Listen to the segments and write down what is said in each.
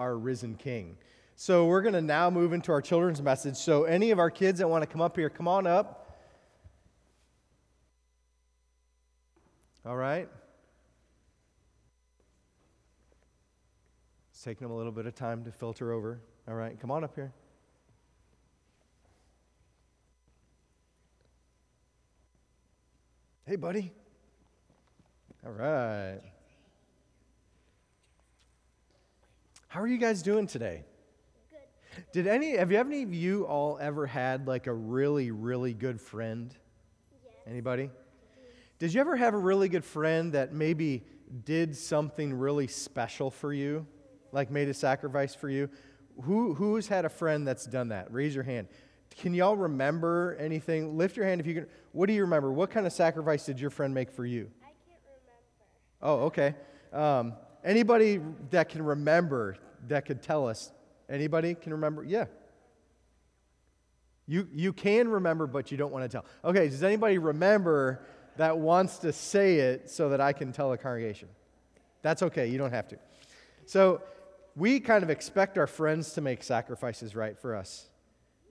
our risen King. So we're going to now move into our children's message. So, any of our kids that want to come up here, come on up. All right. It's taking them a little bit of time to filter over. All right, come on up here. Hey, buddy. All right. How are you guys doing today? Good. Did any have you have any of you all ever had like a really really good friend? Yes. Anybody? Did you ever have a really good friend that maybe did something really special for you? Like made a sacrifice for you? Who who's had a friend that's done that? Raise your hand. Can y'all remember anything? Lift your hand if you can. What do you remember? What kind of sacrifice did your friend make for you? I can't remember. Oh, okay. Um, anybody that can remember that could tell us? Anybody can remember? Yeah. You, you can remember, but you don't want to tell. Okay, does anybody remember that wants to say it so that I can tell the congregation? That's okay, you don't have to. So, we kind of expect our friends to make sacrifices, right, for us.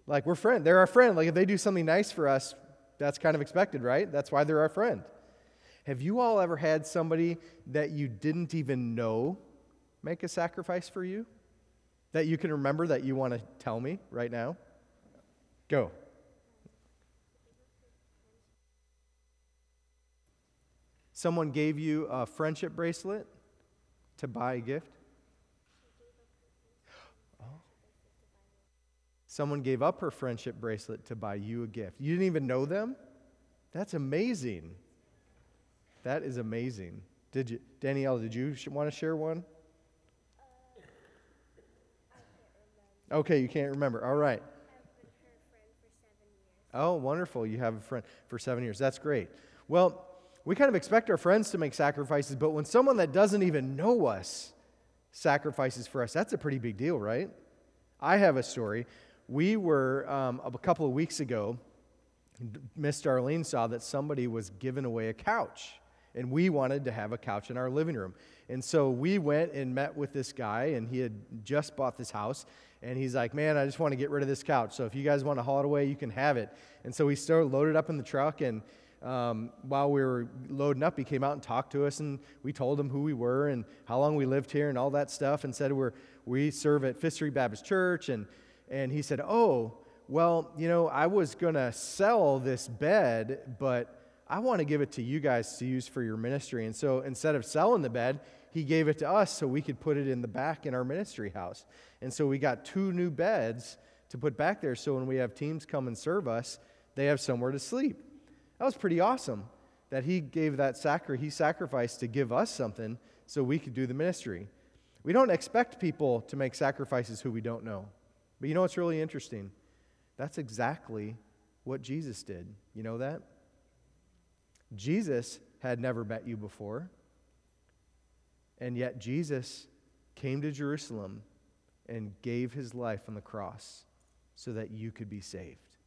Like, we're friends. They're our friend. Like, if they do something nice for us, that's kind of expected, right? That's why they're our friend. Have you all ever had somebody that you didn't even know make a sacrifice for you? That you can remember that you want to tell me right now? Go. Someone gave you a friendship bracelet to buy a gift? Oh. Someone gave up her friendship bracelet to buy you a gift. You didn't even know them? That's amazing. That is amazing. Did you, Danielle, did you want to share one? Okay, you can't remember. All right. Oh, wonderful. You have a friend for seven years. That's great. Well, we kind of expect our friends to make sacrifices, but when someone that doesn't even know us sacrifices for us, that's a pretty big deal, right? I have a story we were, um, a couple of weeks ago, Miss Darlene saw that somebody was giving away a couch. And we wanted to have a couch in our living room. And so we went and met with this guy, and he had just bought this house. And he's like, Man, I just want to get rid of this couch. So if you guys want to haul it away, you can have it. And so we started loaded up in the truck. And um, while we were loading up, he came out and talked to us. And we told him who we were and how long we lived here and all that stuff. And said, we're, We serve at Fifth Street Baptist Church. And and he said, Oh, well, you know, I was going to sell this bed, but I want to give it to you guys to use for your ministry. And so instead of selling the bed, he gave it to us so we could put it in the back in our ministry house. And so we got two new beds to put back there so when we have teams come and serve us, they have somewhere to sleep. That was pretty awesome that he gave that sacrifice, he sacrificed to give us something so we could do the ministry. We don't expect people to make sacrifices who we don't know. But you know what's really interesting? That's exactly what Jesus did. You know that? Jesus had never met you before. And yet, Jesus came to Jerusalem and gave his life on the cross so that you could be saved.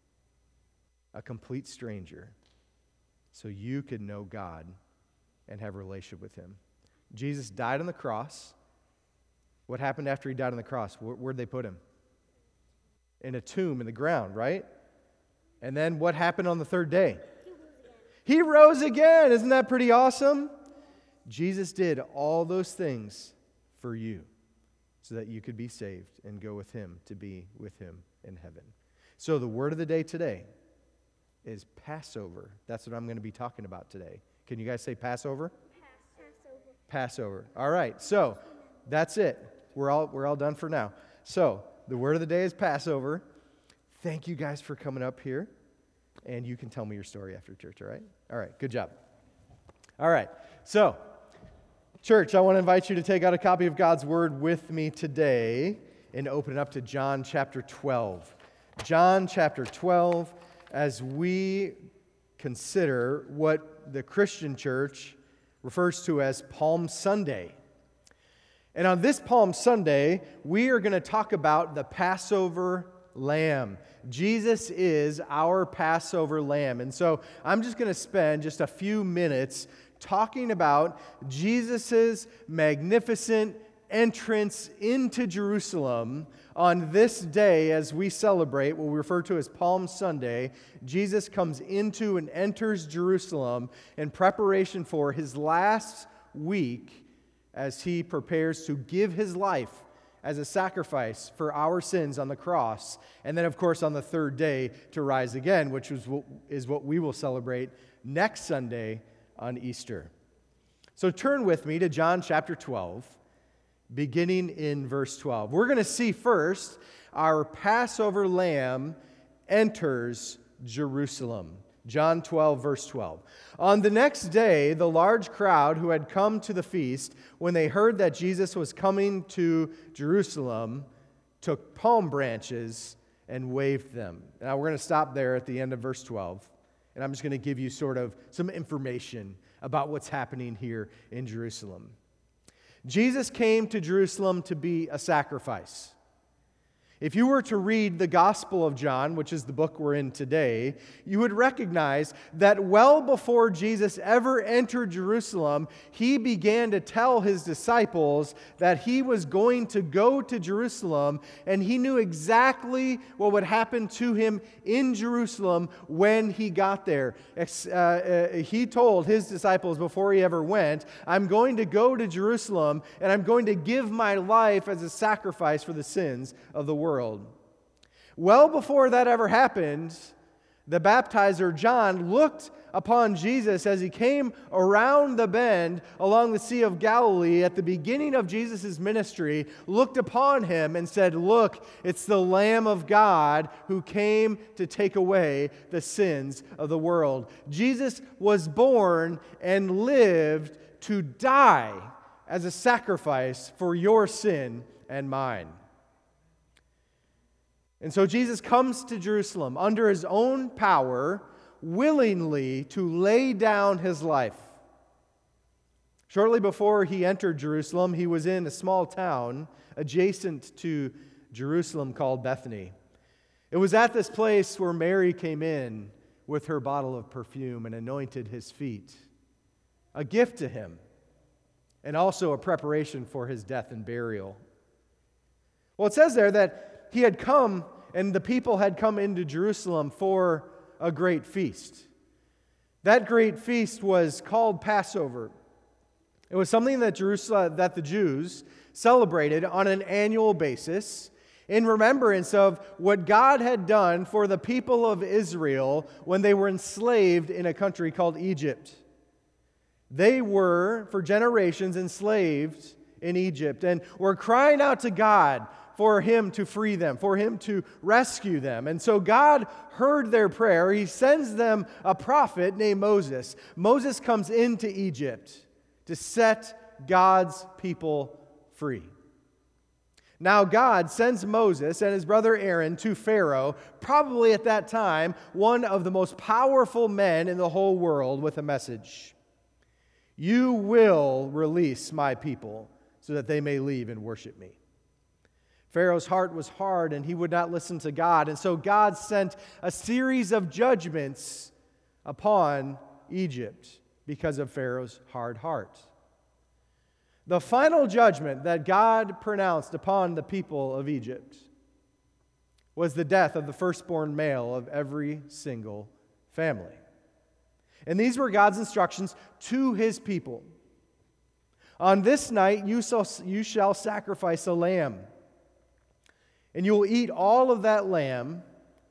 A complete stranger, so you could know God and have a relationship with him. Jesus died on the cross. What happened after he died on the cross? Where'd they put him? in a tomb in the ground, right? And then what happened on the third day? He rose again. Isn't that pretty awesome? Jesus did all those things for you so that you could be saved and go with him to be with him in heaven. So, the word of the day today is Passover. That's what I'm going to be talking about today. Can you guys say Passover? Passover. Passover. All right. So, that's it. We're all, we're all done for now. So, the word of the day is Passover. Thank you guys for coming up here. And you can tell me your story after church, all right? All right, good job. All right, so, church, I want to invite you to take out a copy of God's word with me today and open it up to John chapter 12. John chapter 12, as we consider what the Christian church refers to as Palm Sunday. And on this Palm Sunday, we are going to talk about the Passover lamb. Jesus is our Passover lamb. And so I'm just going to spend just a few minutes talking about Jesus' magnificent entrance into Jerusalem on this day as we celebrate what we refer to as Palm Sunday. Jesus comes into and enters Jerusalem in preparation for his last week as he prepares to give his life as a sacrifice for our sins on the cross. And then, of course, on the third day to rise again, which is what, is what we will celebrate next Sunday on Easter. So turn with me to John chapter 12, beginning in verse 12. We're going to see first our Passover lamb enters Jerusalem. John 12, verse 12. On the next day, the large crowd who had come to the feast, when they heard that Jesus was coming to Jerusalem, took palm branches and waved them. Now, we're going to stop there at the end of verse 12, and I'm just going to give you sort of some information about what's happening here in Jerusalem. Jesus came to Jerusalem to be a sacrifice. If you were to read the Gospel of John, which is the book we're in today, you would recognize that well before Jesus ever entered Jerusalem, he began to tell his disciples that he was going to go to Jerusalem, and he knew exactly what would happen to him in Jerusalem when he got there. Uh, uh, he told his disciples before he ever went, I'm going to go to Jerusalem, and I'm going to give my life as a sacrifice for the sins of the world world. Well, before that ever happened, the baptizer John looked upon Jesus as he came around the bend along the Sea of Galilee at the beginning of Jesus' ministry, looked upon him and said, Look, it's the Lamb of God who came to take away the sins of the world. Jesus was born and lived to die as a sacrifice for your sin and mine. And so Jesus comes to Jerusalem under his own power, willingly to lay down his life. Shortly before he entered Jerusalem, he was in a small town adjacent to Jerusalem called Bethany. It was at this place where Mary came in with her bottle of perfume and anointed his feet, a gift to him, and also a preparation for his death and burial. Well, it says there that he had come and the people had come into Jerusalem for a great feast. That great feast was called Passover. It was something that, Jerusalem, that the Jews celebrated on an annual basis in remembrance of what God had done for the people of Israel when they were enslaved in a country called Egypt. They were, for generations, enslaved in Egypt and were crying out to God for him to free them, for him to rescue them. And so God heard their prayer. He sends them a prophet named Moses. Moses comes into Egypt to set God's people free. Now, God sends Moses and his brother Aaron to Pharaoh, probably at that time one of the most powerful men in the whole world, with a message You will release my people so that they may leave and worship me. Pharaoh's heart was hard and he would not listen to God. And so God sent a series of judgments upon Egypt because of Pharaoh's hard heart. The final judgment that God pronounced upon the people of Egypt was the death of the firstborn male of every single family. And these were God's instructions to his people. On this night you shall, you shall sacrifice a lamb. And you will eat all of that lamb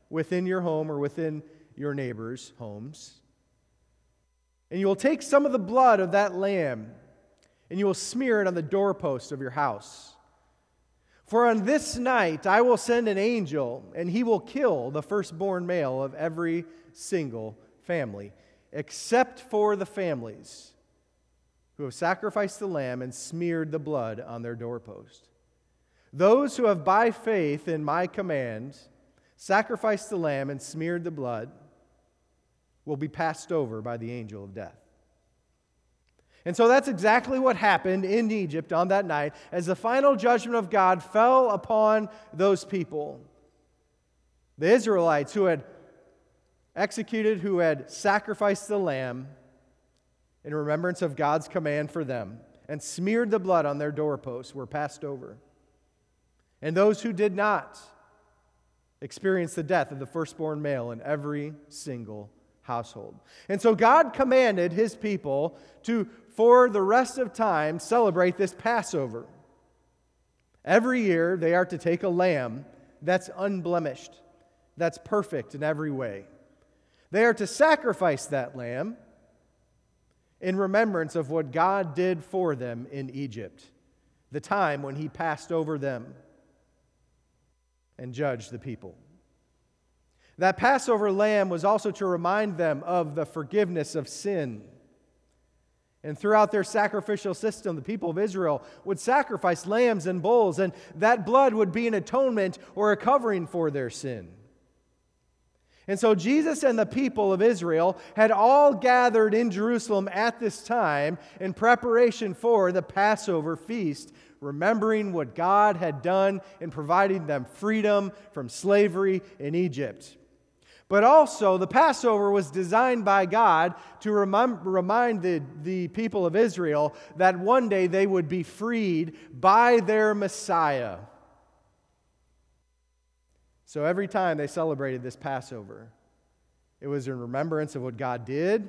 within your home or within your neighbors' homes. And you will take some of the blood of that lamb and you will smear it on the doorpost of your house. For on this night I will send an angel, and he will kill the firstborn male of every single family, except for the families who have sacrificed the lamb and smeared the blood on their doorpost. Those who have by faith in my command sacrificed the lamb and smeared the blood will be passed over by the angel of death. And so that's exactly what happened in Egypt on that night as the final judgment of God fell upon those people. The Israelites who had executed, who had sacrificed the lamb in remembrance of God's command for them. and smeared the blood on their doorposts were passed over. And those who did not experienced the death of the firstborn male in every single household. And so God commanded his people to, for the rest of time, celebrate this Passover. Every year, they are to take a lamb that's unblemished, that's perfect in every way. They are to sacrifice that lamb in remembrance of what God did for them in Egypt, the time when he passed over them and judge the people. That Passover lamb was also to remind them of the forgiveness of sin. And throughout their sacrificial system, the people of Israel would sacrifice lambs and bulls, and that blood would be an atonement or a covering for their sin. And so Jesus and the people of Israel had all gathered in Jerusalem at this time in preparation for the Passover feast, remembering what God had done in providing them freedom from slavery in Egypt. But also, the Passover was designed by God to remind the, the people of Israel that one day they would be freed by their Messiah. So every time they celebrated this Passover, it was in remembrance of what God did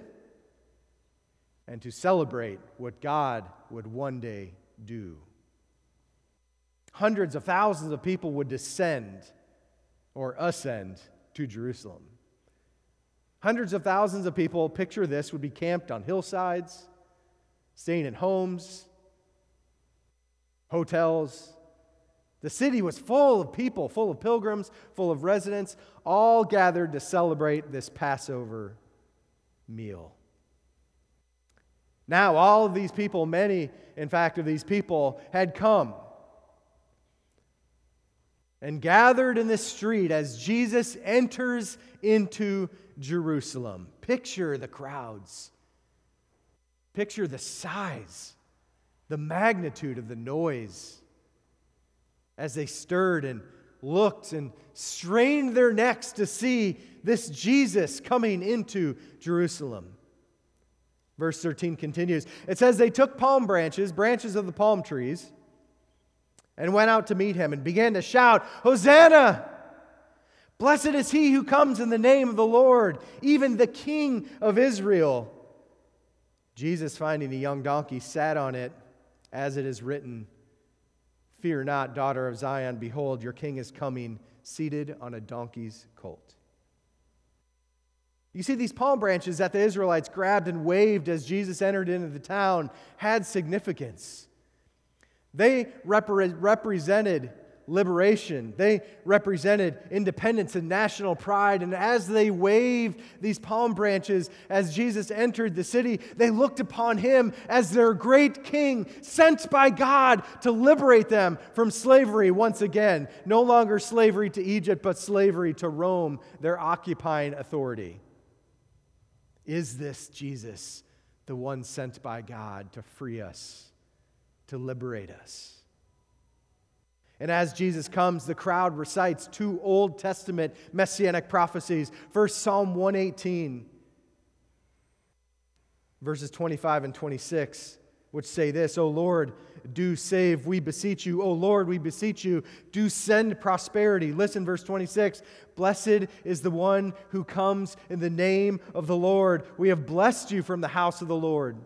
and to celebrate what God would one day do. Hundreds of thousands of people would descend or ascend to Jerusalem. Hundreds of thousands of people, picture this, would be camped on hillsides, staying in homes, hotels. The city was full of people, full of pilgrims, full of residents, all gathered to celebrate this Passover meal. Now, all of these people, many, in fact, of these people, had come and gathered in the street as Jesus enters into Jerusalem. Picture the crowds. Picture the size, the magnitude of the noise as they stirred and looked and strained their necks to see this Jesus coming into Jerusalem. Verse 13 continues. It says, They took palm branches, branches of the palm trees, and went out to meet him and began to shout, Hosanna! Blessed is he who comes in the name of the Lord, even the King of Israel. Jesus, finding a young donkey, sat on it, as it is written Fear not, daughter of Zion, behold, your king is coming, seated on a donkey's colt. You see, these palm branches that the Israelites grabbed and waved as Jesus entered into the town had significance. They repre- represented liberation. They represented independence and national pride. And as they waved these palm branches as Jesus entered the city, they looked upon him as their great king, sent by God to liberate them from slavery once again. No longer slavery to Egypt, but slavery to Rome, their occupying authority. Is this Jesus, the one sent by God to free us, to liberate us? And as Jesus comes, the crowd recites two Old Testament messianic prophecies. First, Psalm 118, verses 25 and 26, which say this O Lord, do save, we beseech you. O Lord, we beseech you, do send prosperity. Listen, verse 26 Blessed is the one who comes in the name of the Lord. We have blessed you from the house of the Lord.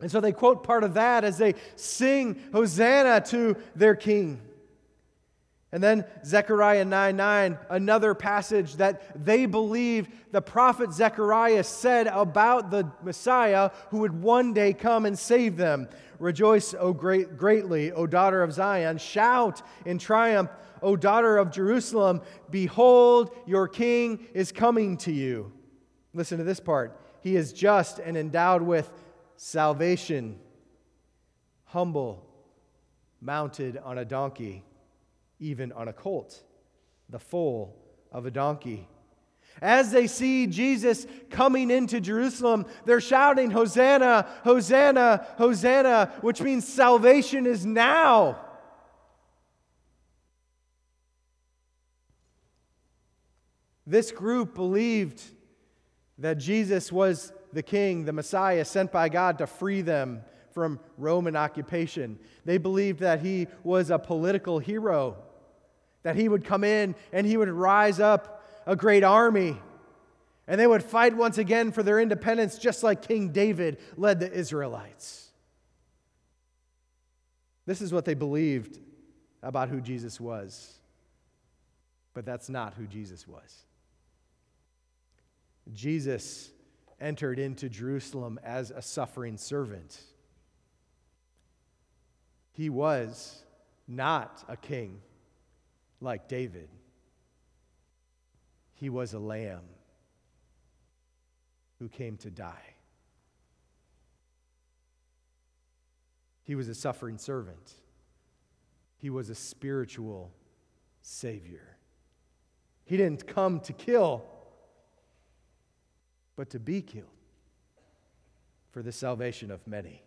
And so they quote part of that as they sing Hosanna to their king. And then Zechariah 9 9, another passage that they believed the prophet Zechariah said about the Messiah who would one day come and save them. Rejoice, O great, greatly, O daughter of Zion. Shout in triumph, O daughter of Jerusalem. Behold, your king is coming to you. Listen to this part. He is just and endowed with salvation, humble, mounted on a donkey even on a colt, the foal of a donkey. As they see Jesus coming into Jerusalem, they're shouting, Hosanna, Hosanna, Hosanna, which means salvation is now. This group believed that Jesus was the king, the Messiah, sent by God to free them from Roman occupation. They believed that he was a political hero, that he would come in and he would rise up a great army, and they would fight once again for their independence, just like King David led the Israelites. This is what they believed about who Jesus was. But that's not who Jesus was. Jesus entered into Jerusalem as a suffering servant. He was not a king like David, he was a lamb who came to die. He was a suffering servant. He was a spiritual savior. He didn't come to kill, but to be killed for the salvation of many.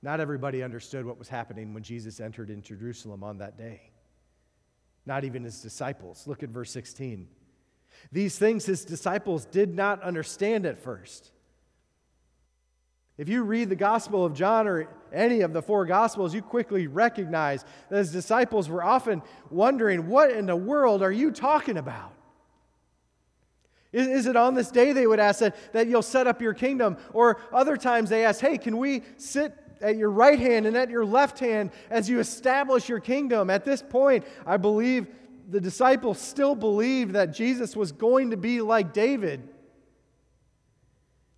Not everybody understood what was happening when Jesus entered into Jerusalem on that day. Not even his disciples. Look at verse 16. These things his disciples did not understand at first. If you read the Gospel of John or any of the four Gospels, you quickly recognize that his disciples were often wondering, What in the world are you talking about? Is, is it on this day they would ask that, that you'll set up your kingdom? Or other times they ask, hey, can we sit at your right hand and at your left hand as you establish your kingdom? At this point, I believe the disciples still believed that Jesus was going to be like David.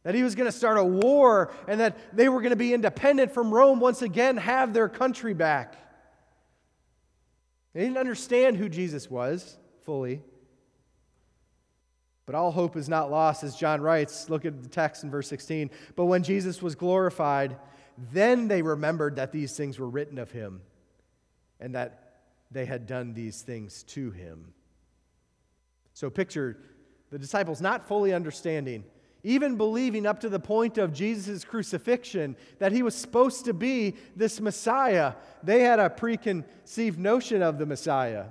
That he was going to start a war and that they were going to be independent from Rome once again, have their country back. They didn't understand who Jesus was fully. But all hope is not lost, as John writes. Look at the text in verse 16. But when Jesus was glorified, then they remembered that these things were written of him and that they had done these things to him. So picture the disciples not fully understanding, even believing up to the point of Jesus' crucifixion that he was supposed to be this Messiah. They had a preconceived notion of the Messiah,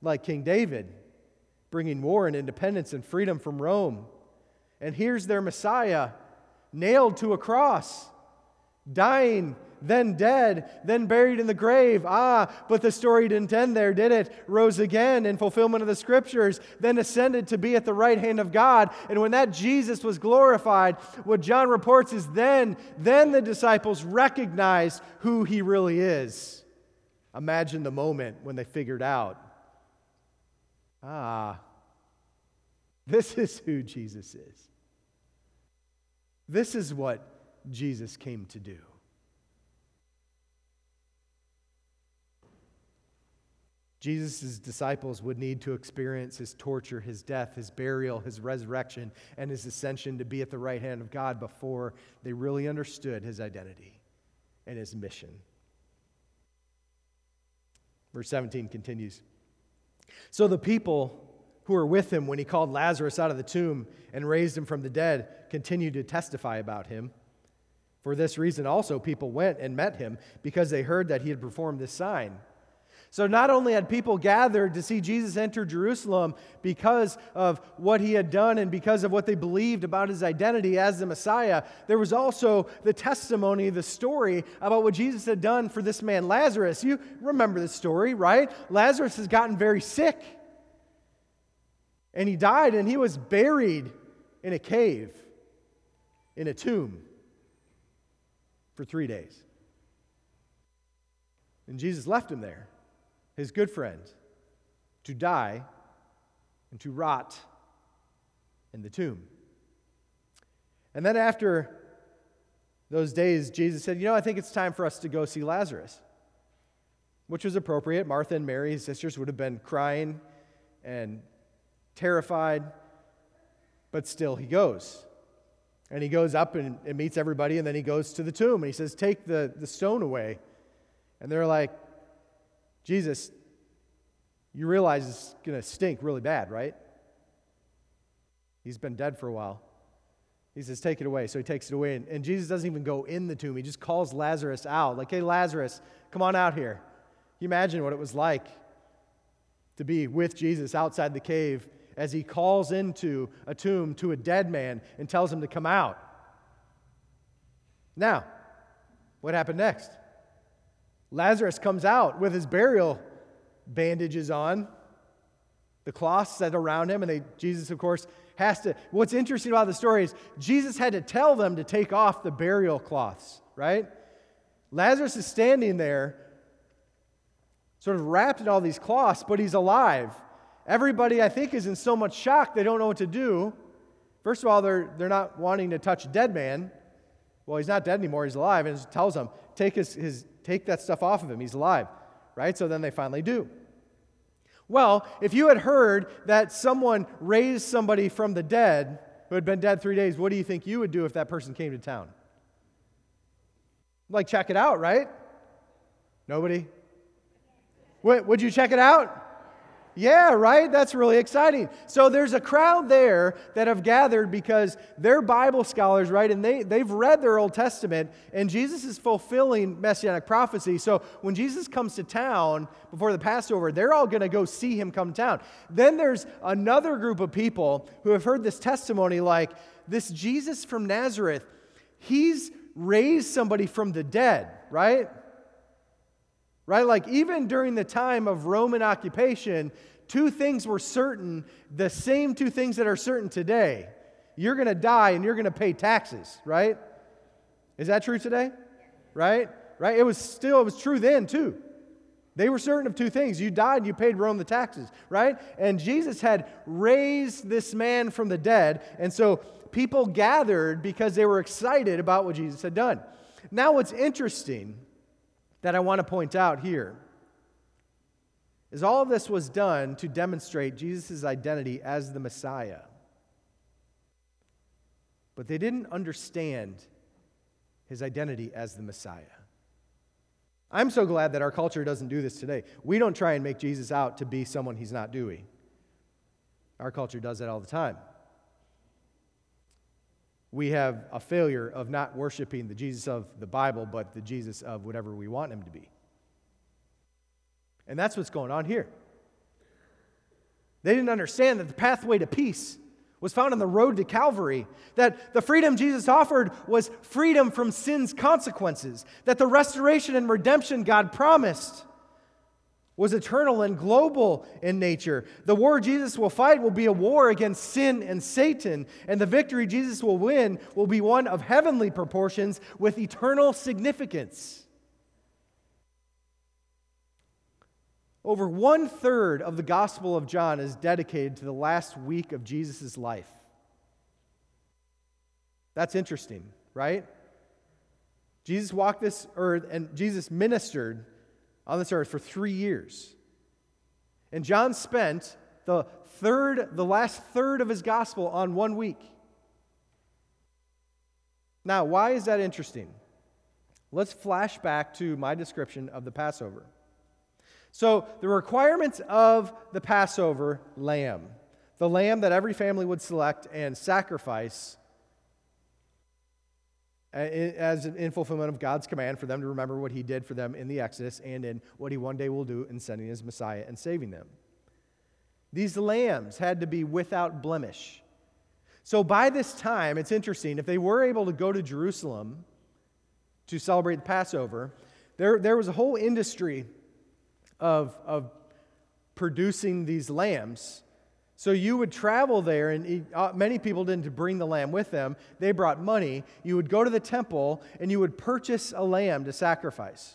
like King David bringing war and independence and freedom from Rome. And here's their Messiah, nailed to a cross, dying, then dead, then buried in the grave. Ah, but the story didn't end there, did it? Rose again in fulfillment of the scriptures, then ascended to be at the right hand of God. And when that Jesus was glorified, what John reports is then, then the disciples recognized who he really is. Imagine the moment when they figured out Ah, this is who Jesus is. This is what Jesus came to do. Jesus' disciples would need to experience his torture, his death, his burial, his resurrection, and his ascension to be at the right hand of God before they really understood his identity and his mission. Verse 17 continues. So the people who were with him when he called Lazarus out of the tomb and raised him from the dead continued to testify about him. For this reason, also, people went and met him because they heard that he had performed this sign. So, not only had people gathered to see Jesus enter Jerusalem because of what he had done and because of what they believed about his identity as the Messiah, there was also the testimony, the story about what Jesus had done for this man, Lazarus. You remember the story, right? Lazarus has gotten very sick. And he died and he was buried in a cave, in a tomb, for three days. And Jesus left him there his good friend, to die and to rot in the tomb. And then after those days, Jesus said, You know, I think it's time for us to go see Lazarus, which was appropriate. Martha and Mary, his sisters, would have been crying and terrified, but still he goes. And he goes up and, and meets everybody, and then he goes to the tomb and he says, Take the, the stone away. And they're like, Jesus, you realize it's going to stink really bad, right? He's been dead for a while. He says, Take it away. So he takes it away. And, and, Jesus doesn't even go in the tomb. He just calls Lazarus out, like, Hey, Lazarus, come on out here. Can you imagine what it was like to be with Jesus outside the cave as he calls into a tomb to a dead man and tells him to come out? Now, what happened next? Lazarus comes out with his burial bandages on, the cloths set around him, and they, Jesus, of course, has to. What's interesting about the story is Jesus had to tell them to take off the burial cloths, right? Lazarus is standing there, sort of wrapped in all these cloths, but he's alive. Everybody, I think, is in so much shock they don't know what to do. First of all, they're, they're not wanting to touch a dead man. Well, he's not dead anymore, he's alive, and tells them, take, his, his, take that stuff off of him, he's alive, right? So then they finally do. Well, if you had heard that someone raised somebody from the dead who had been dead three days, what do you think you would do if that person came to town? Like, check it out, right? Nobody? Would you check it out? Yeah, right? That's really exciting. So there's a crowd there that have gathered because they're Bible scholars, right? And they, they've read their Old Testament, and Jesus is fulfilling messianic prophecy. So when Jesus comes to town before the Passover, they're all going to go see him come to town. Then there's another group of people who have heard this testimony like, this Jesus from Nazareth, he's raised somebody from the dead, right? Right? Like, even during the time of Roman occupation, two things were certain, the same two things that are certain today. You're going to die and you're going to pay taxes, right? Is that true today? Right? Right? It was still, it was true then too. They were certain of two things. You died, you paid Rome the taxes, right? And Jesus had raised this man from the dead. And so people gathered because they were excited about what Jesus had done. Now, what's interesting that I want to point out here is all of this was done to demonstrate Jesus' identity as the Messiah. But they didn't understand his identity as the Messiah. I'm so glad that our culture doesn't do this today. We don't try and make Jesus out to be someone he's not doing. Our culture does that all the time. We have a failure of not worshiping the Jesus of the Bible, but the Jesus of whatever we want him to be. And that's what's going on here. They didn't understand that the pathway to peace was found on the road to Calvary, that the freedom Jesus offered was freedom from sin's consequences, that the restoration and redemption God promised was eternal and global in nature. The war Jesus will fight will be a war against sin and Satan, and the victory Jesus will win will be one of heavenly proportions with eternal significance. Over one third of the Gospel of John is dedicated to the last week of Jesus' life. That's interesting, right? Jesus walked this earth and Jesus ministered on this earth for three years. And John spent the third, the last third of his gospel on one week. Now, why is that interesting? Let's flash back to my description of the Passover. So, the requirements of the Passover lamb, the lamb that every family would select and sacrifice as in fulfillment of God's command for them to remember what he did for them in the Exodus and in what he one day will do in sending his Messiah and saving them. These lambs had to be without blemish. So by this time, it's interesting, if they were able to go to Jerusalem to celebrate the Passover, there, there was a whole industry of, of producing these lambs. So you would travel there, and uh, many people didn't bring the lamb with them. They brought money. You would go to the temple, and you would purchase a lamb to sacrifice.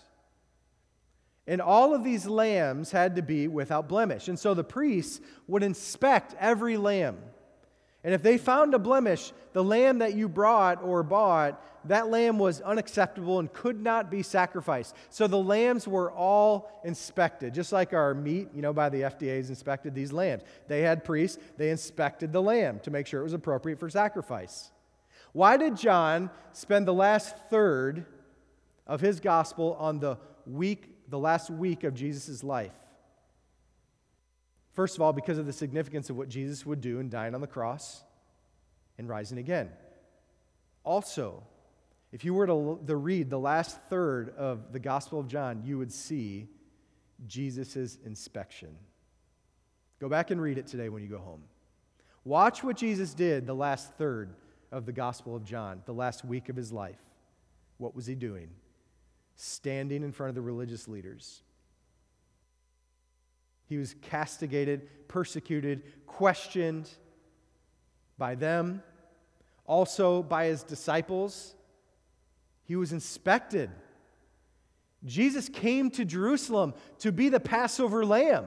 And all of these lambs had to be without blemish. And so the priests would inspect every lamb. And if they found a blemish, the lamb that you brought or bought, that lamb was unacceptable and could not be sacrificed. So the lambs were all inspected, just like our meat, you know, by the FDA's inspected these lambs. They had priests, they inspected the lamb to make sure it was appropriate for sacrifice. Why did John spend the last third of his gospel on the week, the last week of Jesus' life? First of all, because of the significance of what Jesus would do in dying on the cross and rising again. Also, if you were to, to read the last third of the Gospel of John, you would see Jesus' inspection. Go back and read it today when you go home. Watch what Jesus did the last third of the Gospel of John, the last week of his life. what was he doing? Standing in front of the religious leaders. He was castigated, persecuted, questioned by them, also by his disciples. He was inspected. Jesus came to Jerusalem to be the Passover lamb.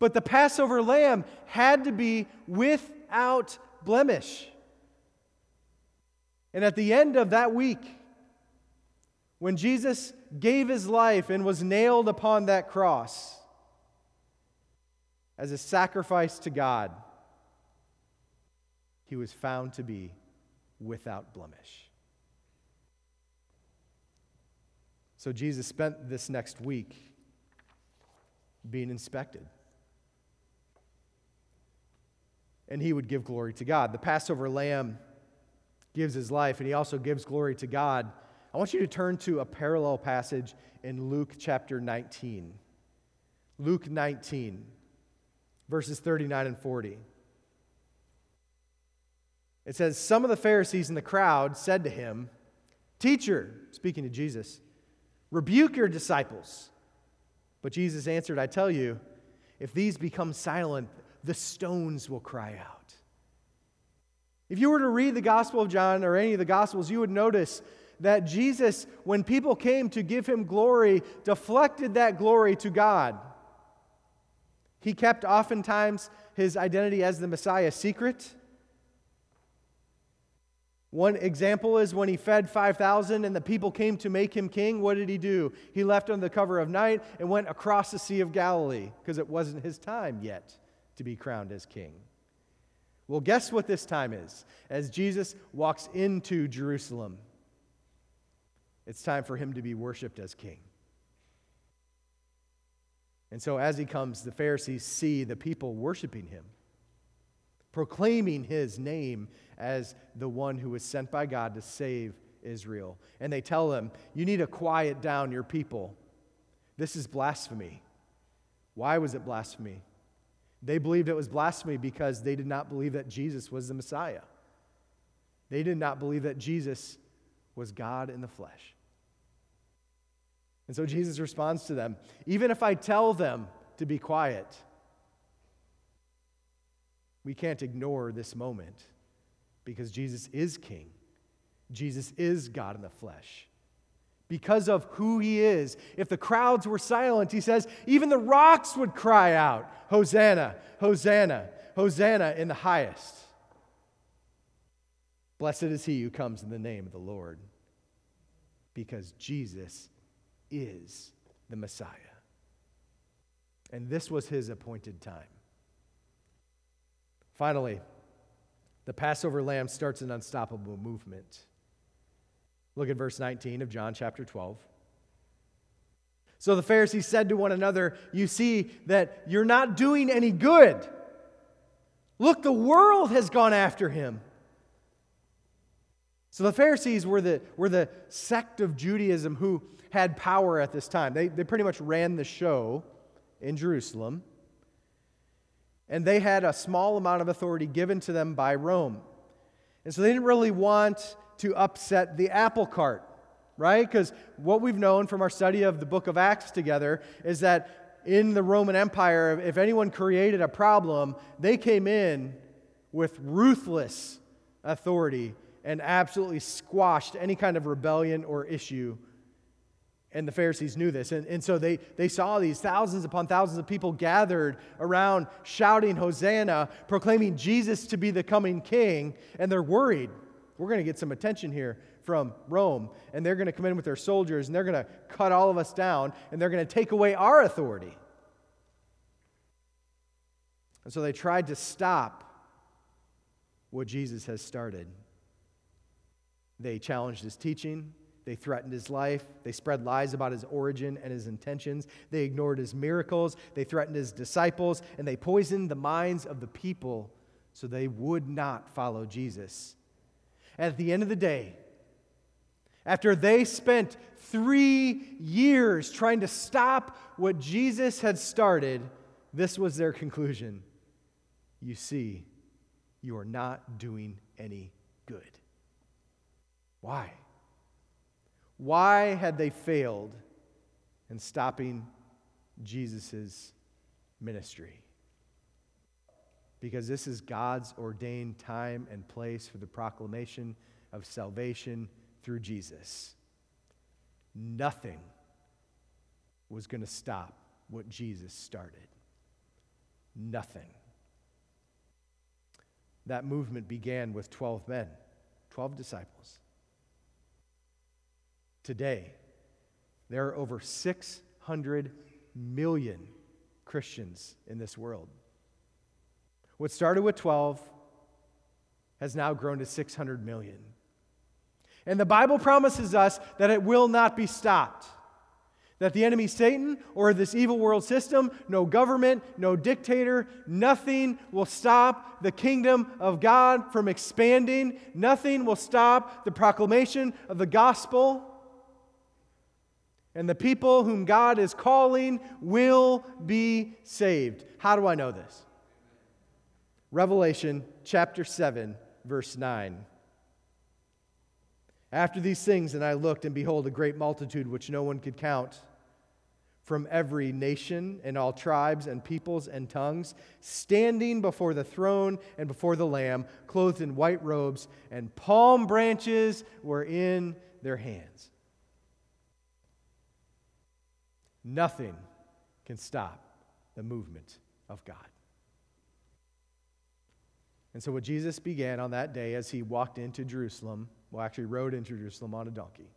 But the Passover lamb had to be without blemish. And at the end of that week, when Jesus gave his life and was nailed upon that cross as a sacrifice to God, he was found to be without blemish. So Jesus spent this next week being inspected. And he would give glory to God. The Passover lamb gives his life, and he also gives glory to God. I want you to turn to a parallel passage in Luke chapter 19. Luke 19, verses 39 and 40. It says, Some of the Pharisees in the crowd said to him, Teacher, speaking to Jesus, Rebuke your disciples. But Jesus answered, I tell you, if these become silent, the stones will cry out. If you were to read the Gospel of John or any of the Gospels, you would notice that Jesus, when people came to give him glory, deflected that glory to God. He kept oftentimes his identity as the Messiah secret. One example is when he fed 5,000 and the people came to make him king. What did he do? He left under the cover of night and went across the Sea of Galilee because it wasn't his time yet to be crowned as king. Well, guess what this time is? As Jesus walks into Jerusalem, it's time for him to be worshiped as king. And so, as he comes, the Pharisees see the people worshiping him proclaiming his name as the one who was sent by God to save Israel. And they tell him, You need to quiet down your people. This is blasphemy. Why was it blasphemy? They believed it was blasphemy because they did not believe that Jesus was the Messiah. They did not believe that Jesus was God in the flesh. And so Jesus responds to them Even if I tell them to be quiet, we can't ignore this moment because Jesus is King. Jesus is God in the flesh. Because of who he is, if the crowds were silent, he says, even the rocks would cry out, Hosanna, Hosanna, Hosanna in the highest. Blessed is he who comes in the name of the Lord, because Jesus is the Messiah. And this was his appointed time. Finally, the Passover lamb starts an unstoppable movement. Look at verse 19 of John chapter 12. So the Pharisees said to one another, You see that you're not doing any good. Look, the world has gone after him. So the Pharisees were the, were the sect of Judaism who had power at this time. They, they pretty much ran the show in Jerusalem and they had a small amount of authority given to them by Rome. And so they didn't really want to upset the apple cart, right? Because what we've known from our study of the book of Acts together is that in the Roman Empire, if anyone created a problem, they came in with ruthless authority and absolutely squashed any kind of rebellion or issue and the Pharisees knew this. And, and so they, they saw these thousands upon thousands of people gathered around shouting, Hosanna, proclaiming Jesus to be the coming king. And they're worried. We're going to get some attention here from Rome. And they're going to come in with their soldiers and they're going to cut all of us down and they're going to take away our authority. And so they tried to stop what Jesus has started. They challenged his teaching. They threatened his life. They spread lies about his origin and his intentions. They ignored his miracles. They threatened his disciples. And they poisoned the minds of the people so they would not follow Jesus. At the end of the day, after they spent three years trying to stop what Jesus had started, this was their conclusion. You see, you are not doing any good. Why? Why had they failed in stopping Jesus' ministry? Because this is God's ordained time and place for the proclamation of salvation through Jesus. Nothing was going to stop what Jesus started. Nothing. That movement began with 12 men, 12 disciples. Today, there are over 600 million Christians in this world. What started with 12 has now grown to 600 million. And the Bible promises us that it will not be stopped. That the enemy, Satan, or this evil world system, no government, no dictator, nothing will stop the kingdom of God from expanding. Nothing will stop the proclamation of the gospel. And the people whom God is calling will be saved. How do I know this? Revelation chapter 7, verse 9. After these things, and I looked, and behold, a great multitude which no one could count, from every nation and all tribes and peoples and tongues, standing before the throne and before the Lamb, clothed in white robes, and palm branches were in their hands. Nothing can stop the movement of God. And so, what Jesus began on that day as he walked into Jerusalem, well, actually rode into Jerusalem on a donkey.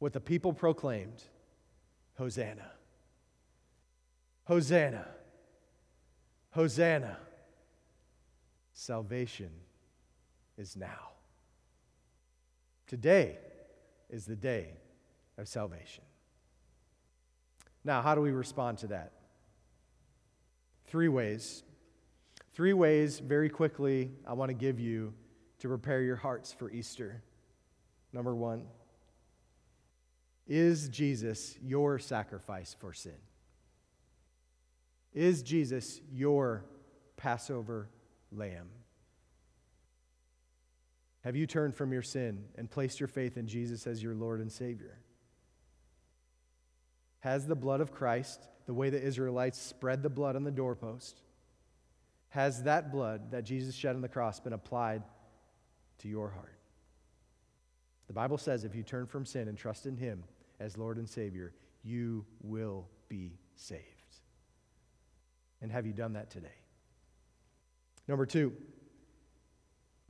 What the people proclaimed Hosanna! Hosanna! Hosanna! Salvation is now. Today is the day of salvation. Now, how do we respond to that? Three ways. Three ways, very quickly, I want to give you to prepare your hearts for Easter. Number one, is Jesus your sacrifice for sin? Is Jesus your Passover lamb? Have you turned from your sin and placed your faith in Jesus as your Lord and Savior? Has the blood of Christ, the way the Israelites spread the blood on the doorpost, has that blood that Jesus shed on the cross been applied to your heart? The Bible says if you turn from sin and trust in Him as Lord and Savior, you will be saved. And have you done that today? Number two,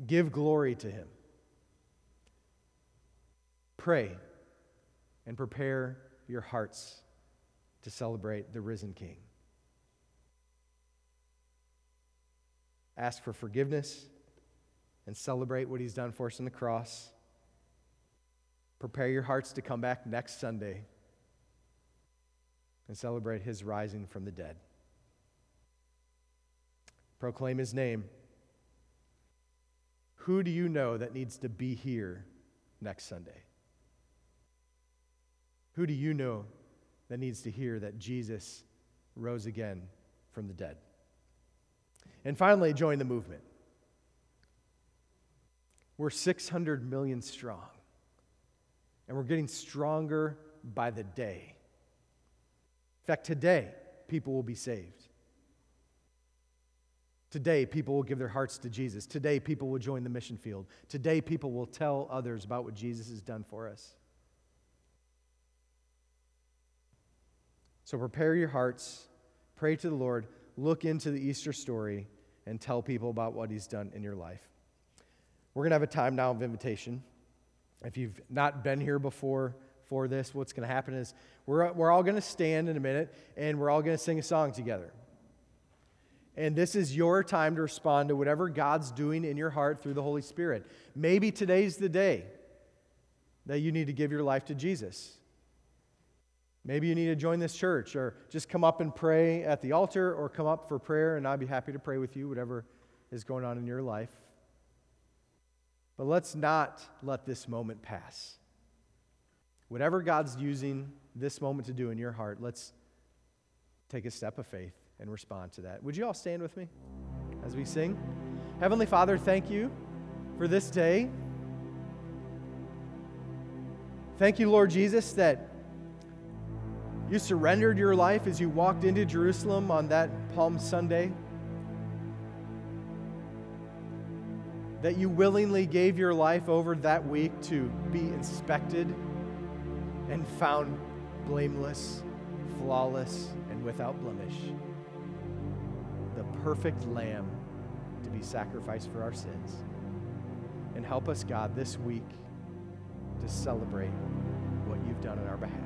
give glory to Him. Pray and prepare your hearts to celebrate the risen King. Ask for forgiveness and celebrate what He's done for us on the cross. Prepare your hearts to come back next Sunday and celebrate His rising from the dead. Proclaim His name. Who do you know that needs to be here next Sunday? Who do you know that needs to hear that Jesus rose again from the dead? And finally, join the movement. We're 600 million strong, and we're getting stronger by the day. In fact, today, people will be saved. Today, people will give their hearts to Jesus. Today, people will join the mission field. Today, people will tell others about what Jesus has done for us. So prepare your hearts, pray to the Lord, look into the Easter story, and tell people about what He's done in your life. We're going to have a time now of invitation. If you've not been here before for this, what's going to happen is we're, we're all going to stand in a minute and we're all going to sing a song together. And this is your time to respond to whatever God's doing in your heart through the Holy Spirit. Maybe today's the day that you need to give your life to Jesus. Maybe you need to join this church or just come up and pray at the altar or come up for prayer, and I'd be happy to pray with you, whatever is going on in your life. But let's not let this moment pass. Whatever God's using this moment to do in your heart, let's take a step of faith and respond to that. Would you all stand with me as we sing? Heavenly Father, thank you for this day. Thank you, Lord Jesus, that you surrendered your life as you walked into Jerusalem on that Palm Sunday. That you willingly gave your life over that week to be inspected and found blameless, flawless, and without blemish. The perfect lamb to be sacrificed for our sins. And help us, God, this week to celebrate what you've done on our behalf.